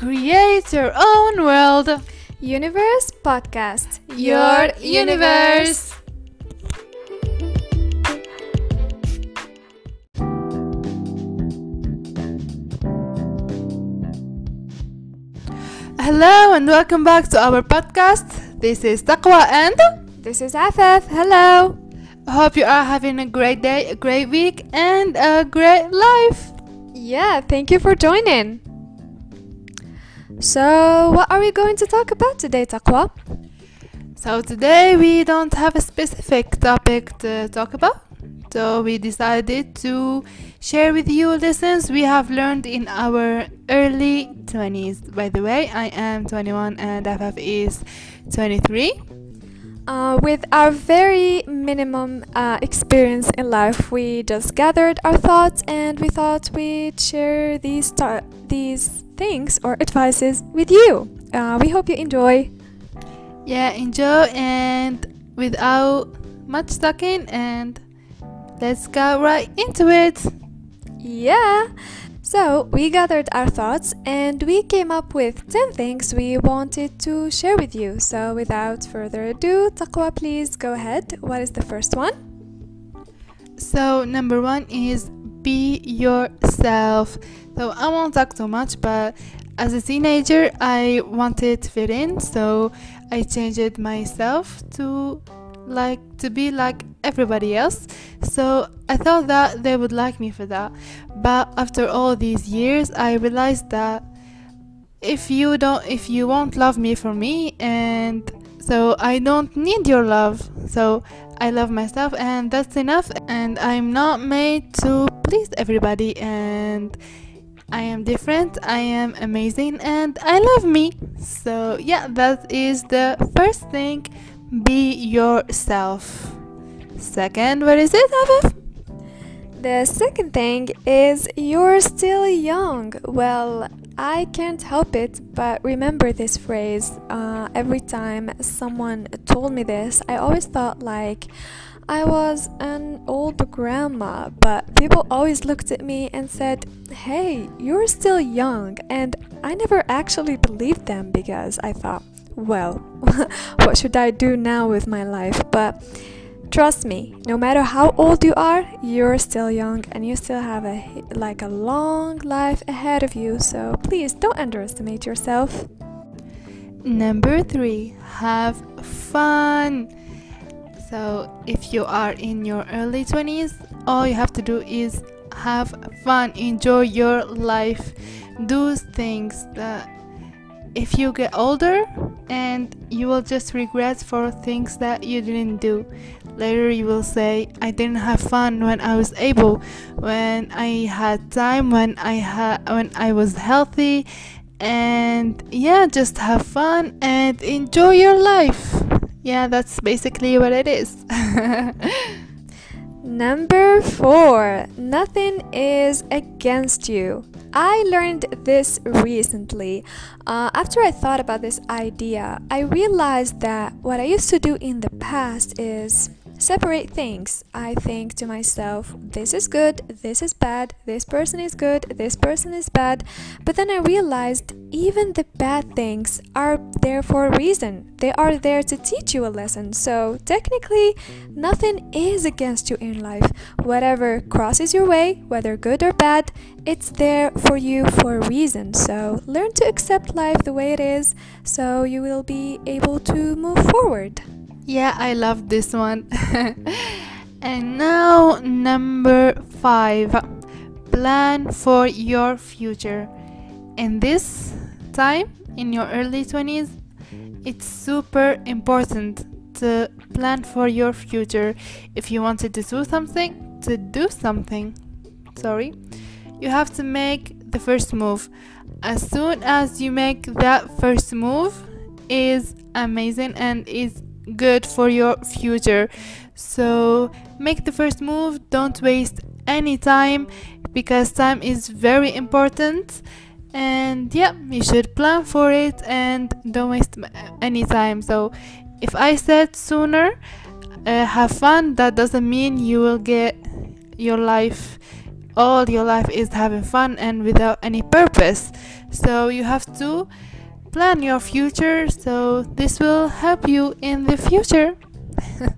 Create your own world. Universe Podcast. Your universe. Hello and welcome back to our podcast. This is Taqwa and This is Afaf. Hello. hope you are having a great day, a great week, and a great life. Yeah, thank you for joining. So, what are we going to talk about today, Taqwa? So today we don't have a specific topic to talk about. So we decided to share with you lessons we have learned in our early 20s. By the way, I am 21 and Afaf is 23. Uh, with our very minimum uh, experience in life, we just gathered our thoughts and we thought we'd share these tar- these things or advices with you. Uh, we hope you enjoy. Yeah, enjoy and without much talking and let's go right into it. Yeah. So, we gathered our thoughts and we came up with 10 things we wanted to share with you. So, without further ado, Taqwa, please go ahead. What is the first one? So number one is be yourself. So I won't talk too much, but as a teenager, I wanted to fit in, so I changed myself to like to be like everybody else. So I thought that they would like me for that. But after all these years, I realized that if you don't if you won't love me for me and so I don't need your love. So I love myself and that's enough and I'm not made to please everybody and I am different, I am amazing and I love me. So yeah, that is the first thing. Be yourself. Second, what is it, Afaf? The second thing is you're still young. Well, I can't help it but remember this phrase. Uh, every time someone told me this, I always thought like I was an old grandma, but people always looked at me and said, Hey, you're still young. And I never actually believed them because I thought, well, what should I do now with my life? But Trust me, no matter how old you are, you're still young and you still have a like a long life ahead of you. So please don't underestimate yourself. Number three, have fun. So, if you are in your early 20s, all you have to do is have fun, enjoy your life, do things that if you get older and you will just regret for things that you didn't do later you will say i didn't have fun when i was able when i had time when i had when i was healthy and yeah just have fun and enjoy your life yeah that's basically what it is Number four, nothing is against you. I learned this recently. Uh, after I thought about this idea, I realized that what I used to do in the past is separate things. I think to myself, this is good, this is bad, this person is good, this person is bad. But then I realized even the bad things are there for a reason. They are there to teach you a lesson. So technically, nothing is against you in life. Whatever crosses your way, whether good or bad, it's there for you for a reason. So learn to accept life the way it is so you will be able to move forward. Yeah, I love this one. and now, number five plan for your future. In this time, in your early 20s, it's super important to plan for your future. If you wanted to do something, to do something, sorry, you have to make the first move. As soon as you make that first move, is amazing and is good for your future. So make the first move, don't waste any time because time is very important. And yeah, you should plan for it and don't waste any time. So if I said sooner, uh, have fun, that doesn't mean you will get your life all your life is having fun and without any purpose. So you have to plan your future so this will help you in the future.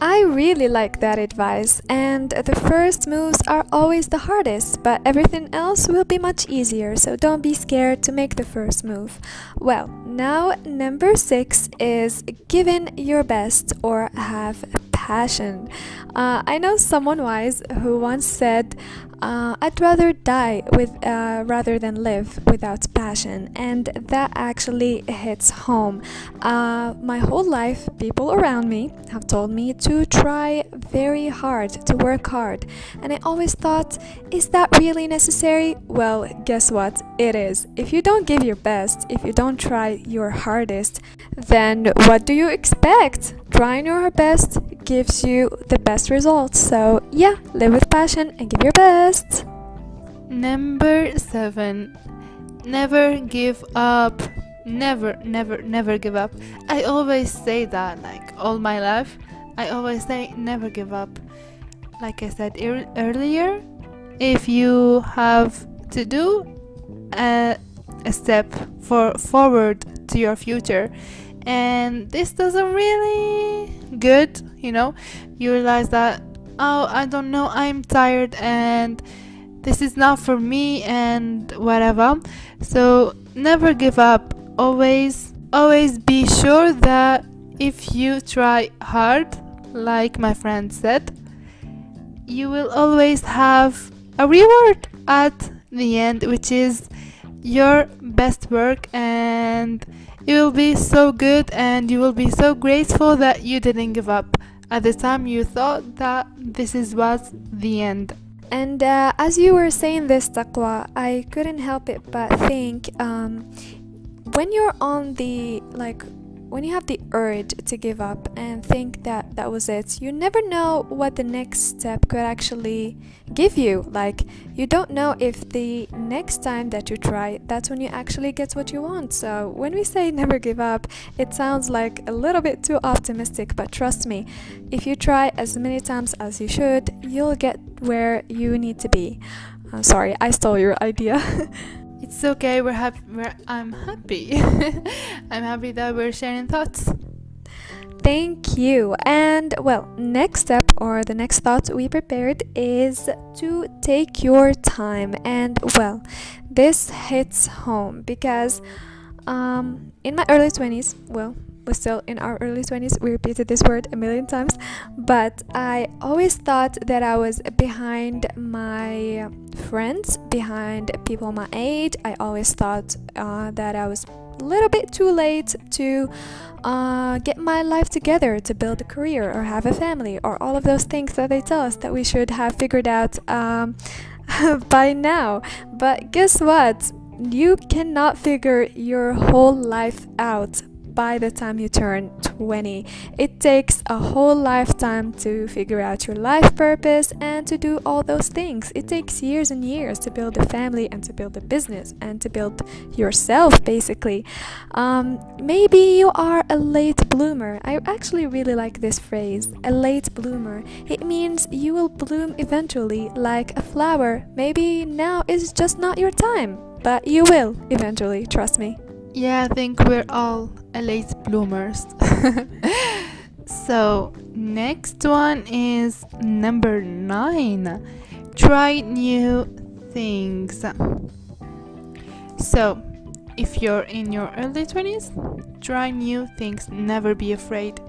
I really like that advice, and the first moves are always the hardest, but everything else will be much easier, so don't be scared to make the first move. Well, now number six is giving your best or have passion. Uh, I know someone wise who once said, uh, I'd rather die with uh, rather than live without passion, and that actually hits home. Uh, my whole life, people around me have told me to try very hard, to work hard, and I always thought, is that really necessary? Well, guess what? It is. If you don't give your best, if you don't try your hardest, then what do you expect? Trying your best gives you the best results. So, yeah, live with passion and give your best. Number seven, never give up. Never, never, never give up. I always say that, like all my life. I always say never give up. Like I said ear- earlier, if you have to do a, a step for forward to your future, and this doesn't really good you know you realize that oh i don't know i'm tired and this is not for me and whatever. So never give up. Always always be sure that if you try hard like my friend said you will always have a reward at the end which is your best work and you will be so good and you will be so grateful that you didn't give up at the time you thought that this is was the end. And uh, as you were saying this, Taqwa, I couldn't help it but think um, when you're on the like when you have the urge to give up and think that that was it, you never know what the next step could actually give you. Like, you don't know if the next time that you try, that's when you actually get what you want. So, when we say never give up, it sounds like a little bit too optimistic, but trust me, if you try as many times as you should, you'll get where you need to be. Uh, sorry, I stole your idea. It's okay. We're happy. We're, I'm happy. I'm happy that we're sharing thoughts. Thank you. And well, next step or the next thought we prepared is to take your time. And well, this hits home because um, in my early 20s, well, was still in our early 20s. We repeated this word a million times, but I always thought that I was behind my friends, behind people my age. I always thought uh, that I was a little bit too late to uh, get my life together, to build a career or have a family, or all of those things that they tell us that we should have figured out um, by now. But guess what? You cannot figure your whole life out by the time you turn 20. It takes a whole lifetime to figure out your life purpose and to do all those things. It takes years and years to build a family and to build a business and to build yourself, basically. Um, maybe you are a late bloomer. I actually really like this phrase, a late bloomer. It means you will bloom eventually, like a flower. Maybe now is just not your time, but you will eventually, trust me. Yeah, I think we're all late bloomers. so, next one is number nine try new things. So, if you're in your early 20s, try new things, never be afraid.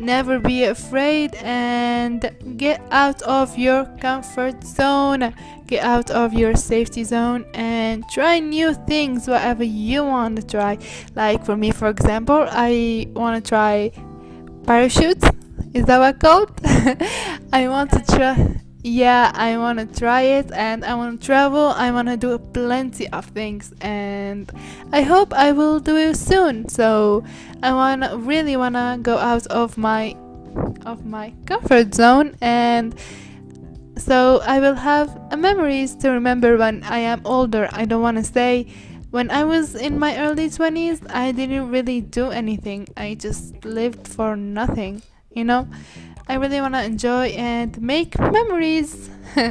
Never be afraid and get out of your comfort zone. Get out of your safety zone and try new things, whatever you want to try. Like for me, for example, I want to try parachutes. Is that what called? I want to try yeah i want to try it and i want to travel. I want to do plenty of things and i hope i will do it soon. So i want to really want to go out of my of my comfort zone and so i will have memories to remember when i am older. I don't want to say when i was in my early 20s i didn't really do anything. I just lived for nothing you know I really want to enjoy and make memories.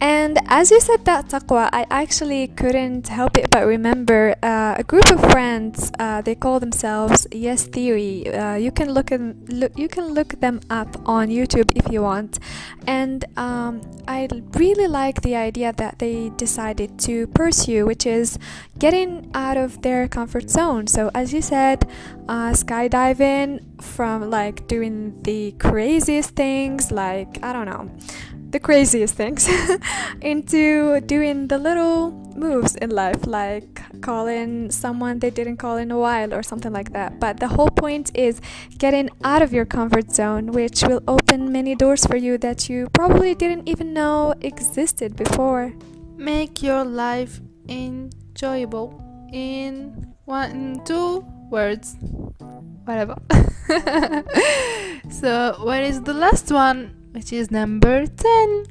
And as you said that taqwa, I actually couldn't help it but remember uh, a group of friends. Uh, they call themselves Yes Theory. Uh, you can look, in, look you can look them up on YouTube if you want. And um, I really like the idea that they decided to pursue, which is getting out of their comfort zone. So as you said, uh, skydiving from like doing the craziest things, like I don't know the craziest things into doing the little moves in life like calling someone they didn't call in a while or something like that. But the whole point is getting out of your comfort zone which will open many doors for you that you probably didn't even know existed before. Make your life enjoyable in one two words whatever so what is the last one which is number 10.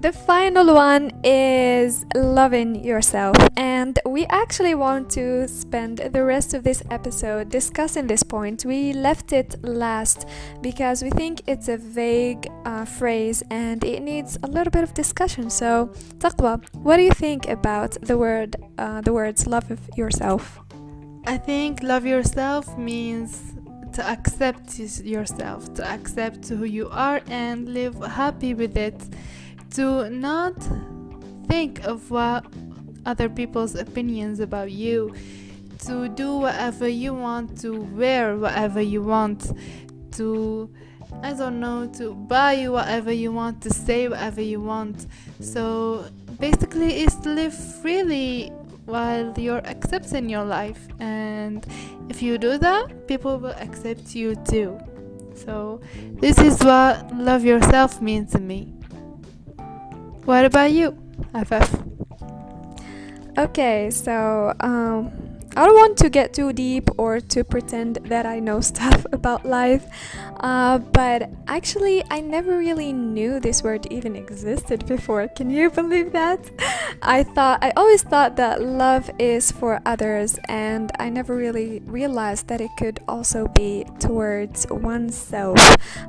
The final one is loving yourself, and we actually want to spend the rest of this episode discussing this point. We left it last because we think it's a vague uh, phrase and it needs a little bit of discussion. So, Taqwa, what do you think about the word, uh, the words "love yourself"? I think love yourself means to accept yourself, to accept who you are and live happy with it, to not think of what other people's opinions about you, to do whatever you want, to wear whatever you want, to I don't know, to buy whatever you want, to say whatever you want. So basically, it's to live freely while you're accepting your life. And if you do that people will accept you too. So this is what love yourself means to me. What about you Afaf okay so um I don't want to get too deep or to pretend that I know stuff about life, uh, but actually, I never really knew this word even existed before. Can you believe that? I thought I always thought that love is for others, and I never really realized that it could also be towards oneself.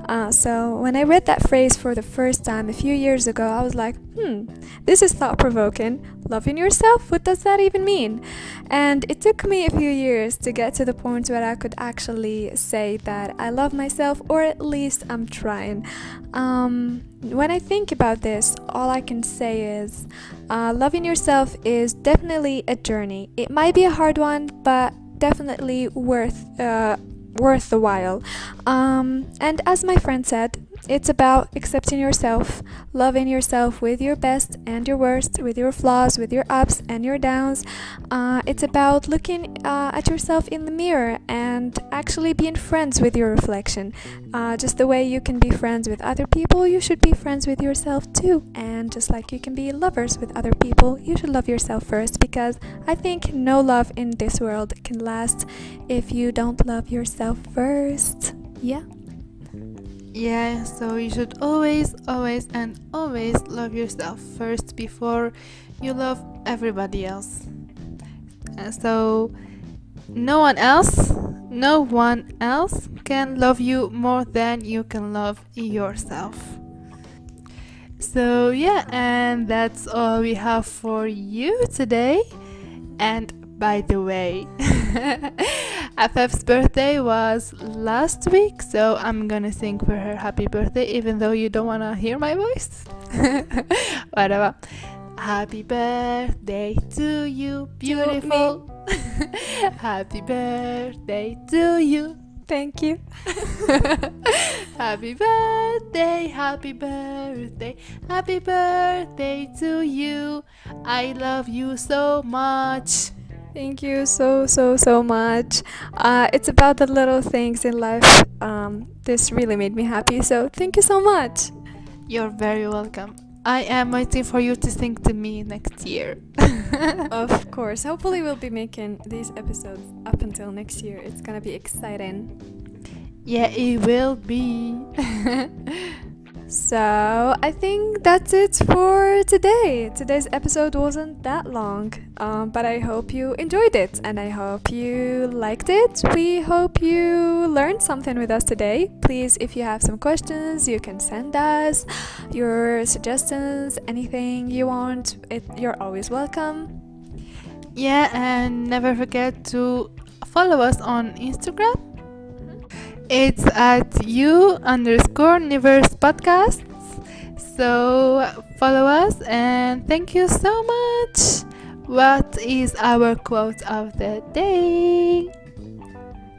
Uh, so when I read that phrase for the first time a few years ago, I was like, hmm, this is thought provoking. Loving yourself? What does that even mean? And it took me a few years to get to the point where I could actually say that I love myself, or at least I'm trying. Um, when I think about this, all I can say is uh, loving yourself is definitely a journey. It might be a hard one, but definitely worth uh, worth the while. Um, and as my friend said, it's about accepting yourself, loving yourself with your best and your worst, with your flaws, with your ups and your downs. Uh, it's about looking uh, at yourself in the mirror and actually being friends with your reflection. Uh, just the way you can be friends with other people, you should be friends with yourself too. And just like you can be lovers with other people, you should love yourself first because I think no love in this world can last if you don't love yourself first. Yeah. Yeah, so you should always, always, and always love yourself first before you love everybody else. And so, no one else, no one else can love you more than you can love yourself. So, yeah, and that's all we have for you today. And by the way, Afaf's birthday was last week, so I'm gonna sing for her happy birthday, even though you don't wanna hear my voice. Whatever. Happy birthday to you, beautiful. happy birthday to you. Thank you. happy birthday, happy birthday, happy birthday to you. I love you so much. Thank you so, so, so much. Uh, it's about the little things in life. Um, this really made me happy, so thank you so much. You're very welcome. I am waiting for you to sing to me next year. of course. Hopefully, we'll be making these episodes up until next year. It's gonna be exciting. Yeah, it will be. So, I think that's it for today. Today's episode wasn't that long, um, but I hope you enjoyed it and I hope you liked it. We hope you learned something with us today. Please, if you have some questions, you can send us your suggestions, anything you want. It, you're always welcome. Yeah, and never forget to follow us on Instagram it's at you underscore universe podcasts. So follow us and thank you so much. What is our quote of the day?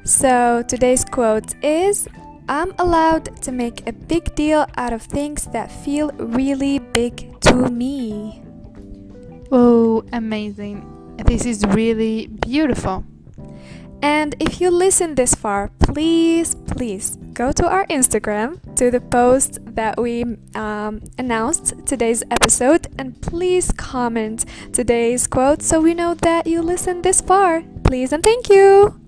So today's quote is I'm allowed to make a big deal out of things that feel really big to me. Oh, amazing. This is really beautiful. And if you listen this far, please, please go to our Instagram to the post that we um, announced today's episode and please comment today's quote so we know that you listened this far. Please and thank you.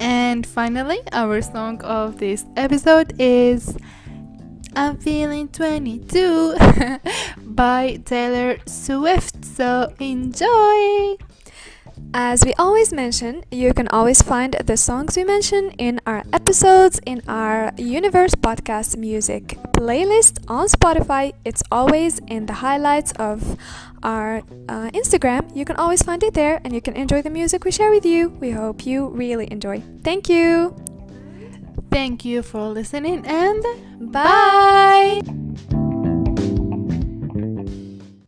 And finally, our song of this episode is I'm Feeling 22 by Taylor Swift. So enjoy! As we always mention, you can always find the songs we mention in our episodes in our Universe Podcast Music playlist on Spotify. It's always in the highlights of our uh, Instagram. You can always find it there and you can enjoy the music we share with you. We hope you really enjoy. Thank you. Thank you for listening and bye. bye.